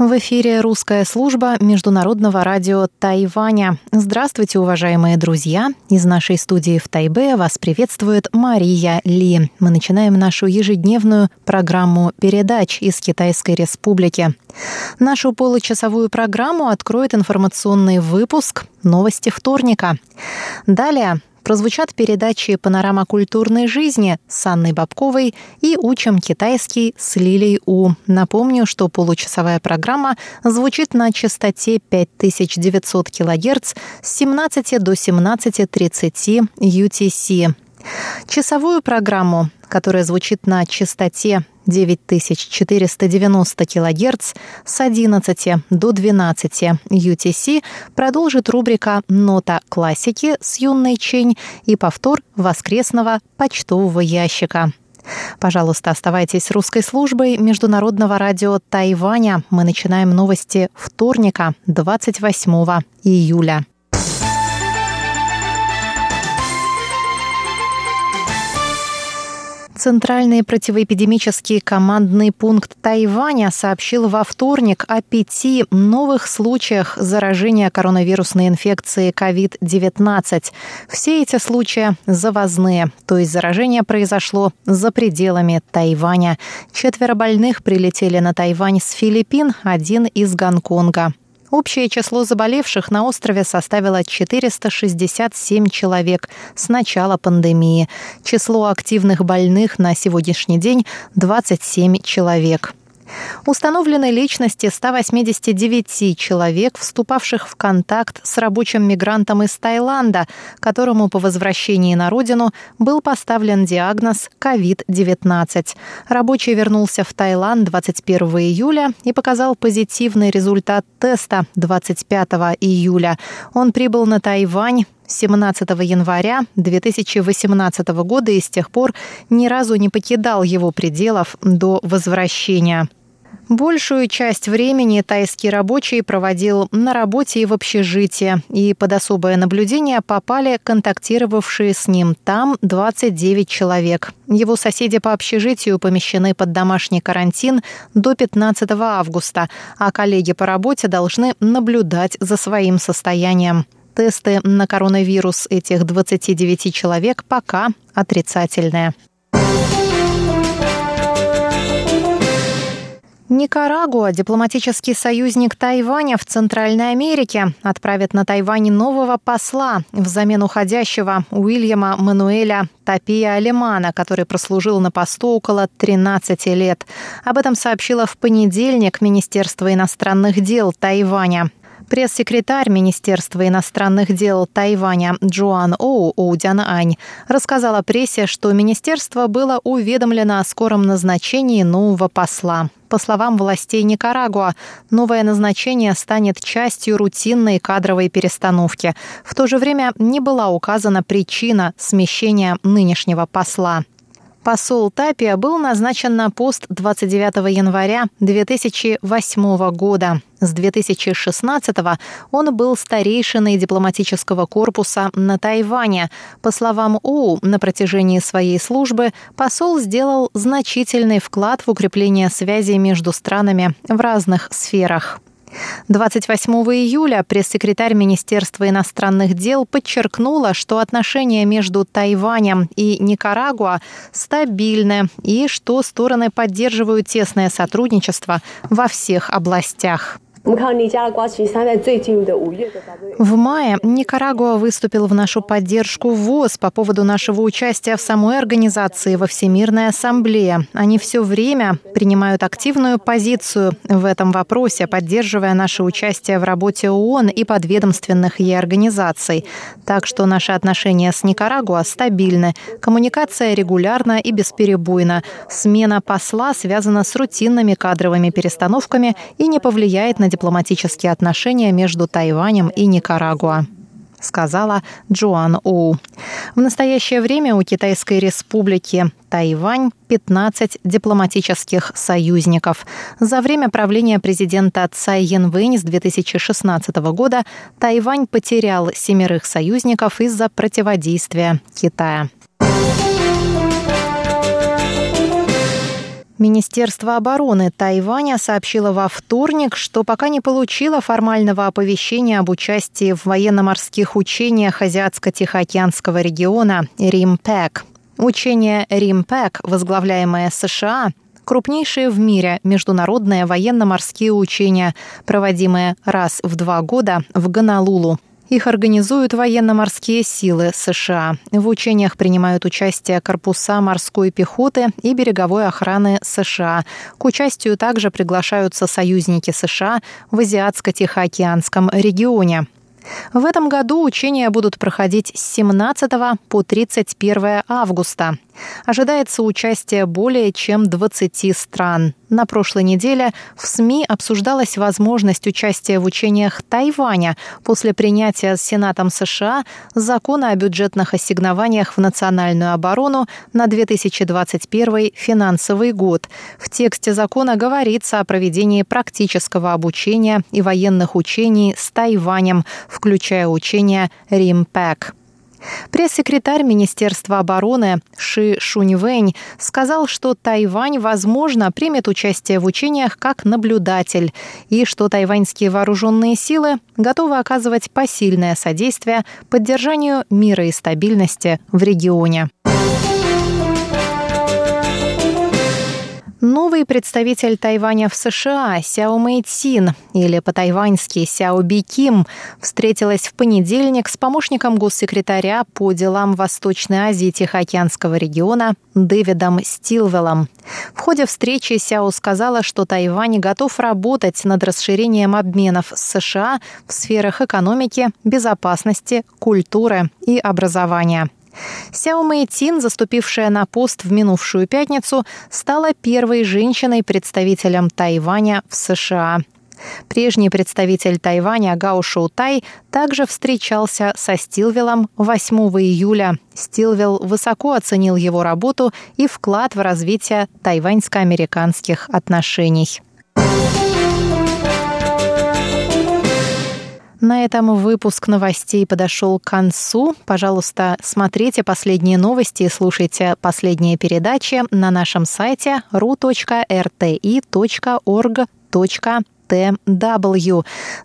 В эфире русская служба Международного радио Тайваня. Здравствуйте, уважаемые друзья! Из нашей студии в Тайбе вас приветствует Мария Ли. Мы начинаем нашу ежедневную программу передач из Китайской Республики. Нашу получасовую программу откроет информационный выпуск «Новости вторника». Далее прозвучат передачи «Панорама культурной жизни» с Анной Бабковой и «Учим китайский» с Лилей У. Напомню, что получасовая программа звучит на частоте 5900 кГц с 17 до 17.30 UTC. Часовую программу, которая звучит на частоте 9490 кГц с 11 до 12 UTC продолжит рубрика «Нота классики» с юной Чень и повтор воскресного почтового ящика. Пожалуйста, оставайтесь с русской службой Международного радио Тайваня. Мы начинаем новости вторника, 28 июля. Центральный противоэпидемический командный пункт Тайваня сообщил во вторник о пяти новых случаях заражения коронавирусной инфекцией COVID-19. Все эти случаи завозные, то есть заражение произошло за пределами Тайваня. Четверо больных прилетели на Тайвань с Филиппин, один из Гонконга. Общее число заболевших на острове составило 467 человек с начала пандемии. Число активных больных на сегодняшний день – 27 человек. Установлены личности 189 человек, вступавших в контакт с рабочим мигрантом из Таиланда, которому по возвращении на родину был поставлен диагноз COVID-19. Рабочий вернулся в Таиланд 21 июля и показал позитивный результат теста 25 июля. Он прибыл на Тайвань 17 января 2018 года и с тех пор ни разу не покидал его пределов до возвращения. Большую часть времени тайский рабочий проводил на работе и в общежитии, и под особое наблюдение попали контактировавшие с ним там 29 человек. Его соседи по общежитию помещены под домашний карантин до 15 августа, а коллеги по работе должны наблюдать за своим состоянием. Тесты на коронавирус этих 29 человек пока отрицательные. Никарагуа, дипломатический союзник Тайваня в Центральной Америке, отправит на Тайвань нового посла взамен уходящего Уильяма Мануэля Тапия Алимана, который прослужил на посту около 13 лет. Об этом сообщило в понедельник Министерство иностранных дел Тайваня. Пресс-секретарь Министерства иностранных дел Тайваня Джоан Оу Оудян Ань рассказала прессе, что министерство было уведомлено о скором назначении нового посла. По словам властей Никарагуа, новое назначение станет частью рутинной кадровой перестановки. В то же время не была указана причина смещения нынешнего посла. Посол Тапия был назначен на пост 29 января 2008 года. С 2016 он был старейшиной дипломатического корпуса на Тайване. По словам ОУ, на протяжении своей службы посол сделал значительный вклад в укрепление связей между странами в разных сферах. 28 июля пресс-секретарь Министерства иностранных дел подчеркнула, что отношения между Тайванем и Никарагуа стабильны и что стороны поддерживают тесное сотрудничество во всех областях. В мае Никарагуа выступил в нашу поддержку ВОЗ по поводу нашего участия в самой организации во Всемирной Ассамблее. Они все время принимают активную позицию в этом вопросе, поддерживая наше участие в работе ООН и подведомственных ей организаций. Так что наши отношения с Никарагуа стабильны. Коммуникация регулярна и бесперебойна. Смена посла связана с рутинными кадровыми перестановками и не повлияет на дипломатические отношения между Тайванем и Никарагуа. сказала Джоан У. В настоящее время у Китайской республики Тайвань 15 дипломатических союзников. За время правления президента Цай Янвэнь с 2016 года Тайвань потерял семерых союзников из-за противодействия Китая. Министерство обороны Тайваня сообщило во вторник, что пока не получило формального оповещения об участии в военно-морских учениях Азиатско-Тихоокеанского региона «Римпэк». Учение «Римпэк», возглавляемое США, крупнейшие в мире международные военно-морские учения, проводимые раз в два года в Гонолулу, их организуют военно-морские силы США. В учениях принимают участие корпуса морской пехоты и береговой охраны США. К участию также приглашаются союзники США в Азиатско-Тихоокеанском регионе. В этом году учения будут проходить с 17 по 31 августа. Ожидается участие более чем 20 стран. На прошлой неделе в СМИ обсуждалась возможность участия в учениях Тайваня после принятия Сенатом США закона о бюджетных ассигнованиях в национальную оборону на 2021 финансовый год. В тексте закона говорится о проведении практического обучения и военных учений с Тайванем, включая учения «Римпэк». Пресс-секретарь Министерства обороны Ши Шуньвэнь сказал, что Тайвань, возможно, примет участие в учениях как наблюдатель и что тайваньские вооруженные силы готовы оказывать посильное содействие поддержанию мира и стабильности в регионе. Новый представитель Тайваня в США Сяо Мэйцин, или по-тайваньски Сяо Би Ким, встретилась в понедельник с помощником госсекретаря по делам Восточной Азии и Тихоокеанского региона Дэвидом Стилвеллом. В ходе встречи Сяо сказала, что Тайвань готов работать над расширением обменов с США в сферах экономики, безопасности, культуры и образования. Сяо Мэйтин, заступившая на пост в минувшую пятницу, стала первой женщиной-представителем Тайваня в США. Прежний представитель Тайваня Гао Шоутай также встречался со Стилвеллом 8 июля. Стилвелл высоко оценил его работу и вклад в развитие тайваньско-американских отношений. На этом выпуск новостей подошел к концу. Пожалуйста, смотрите последние новости и слушайте последние передачи на нашем сайте ru.rti.org.tw.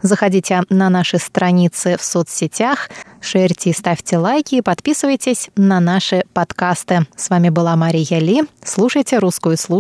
Заходите на наши страницы в соцсетях, шерьте и ставьте лайки и подписывайтесь на наши подкасты. С вами была Мария Ли. Слушайте русскую службу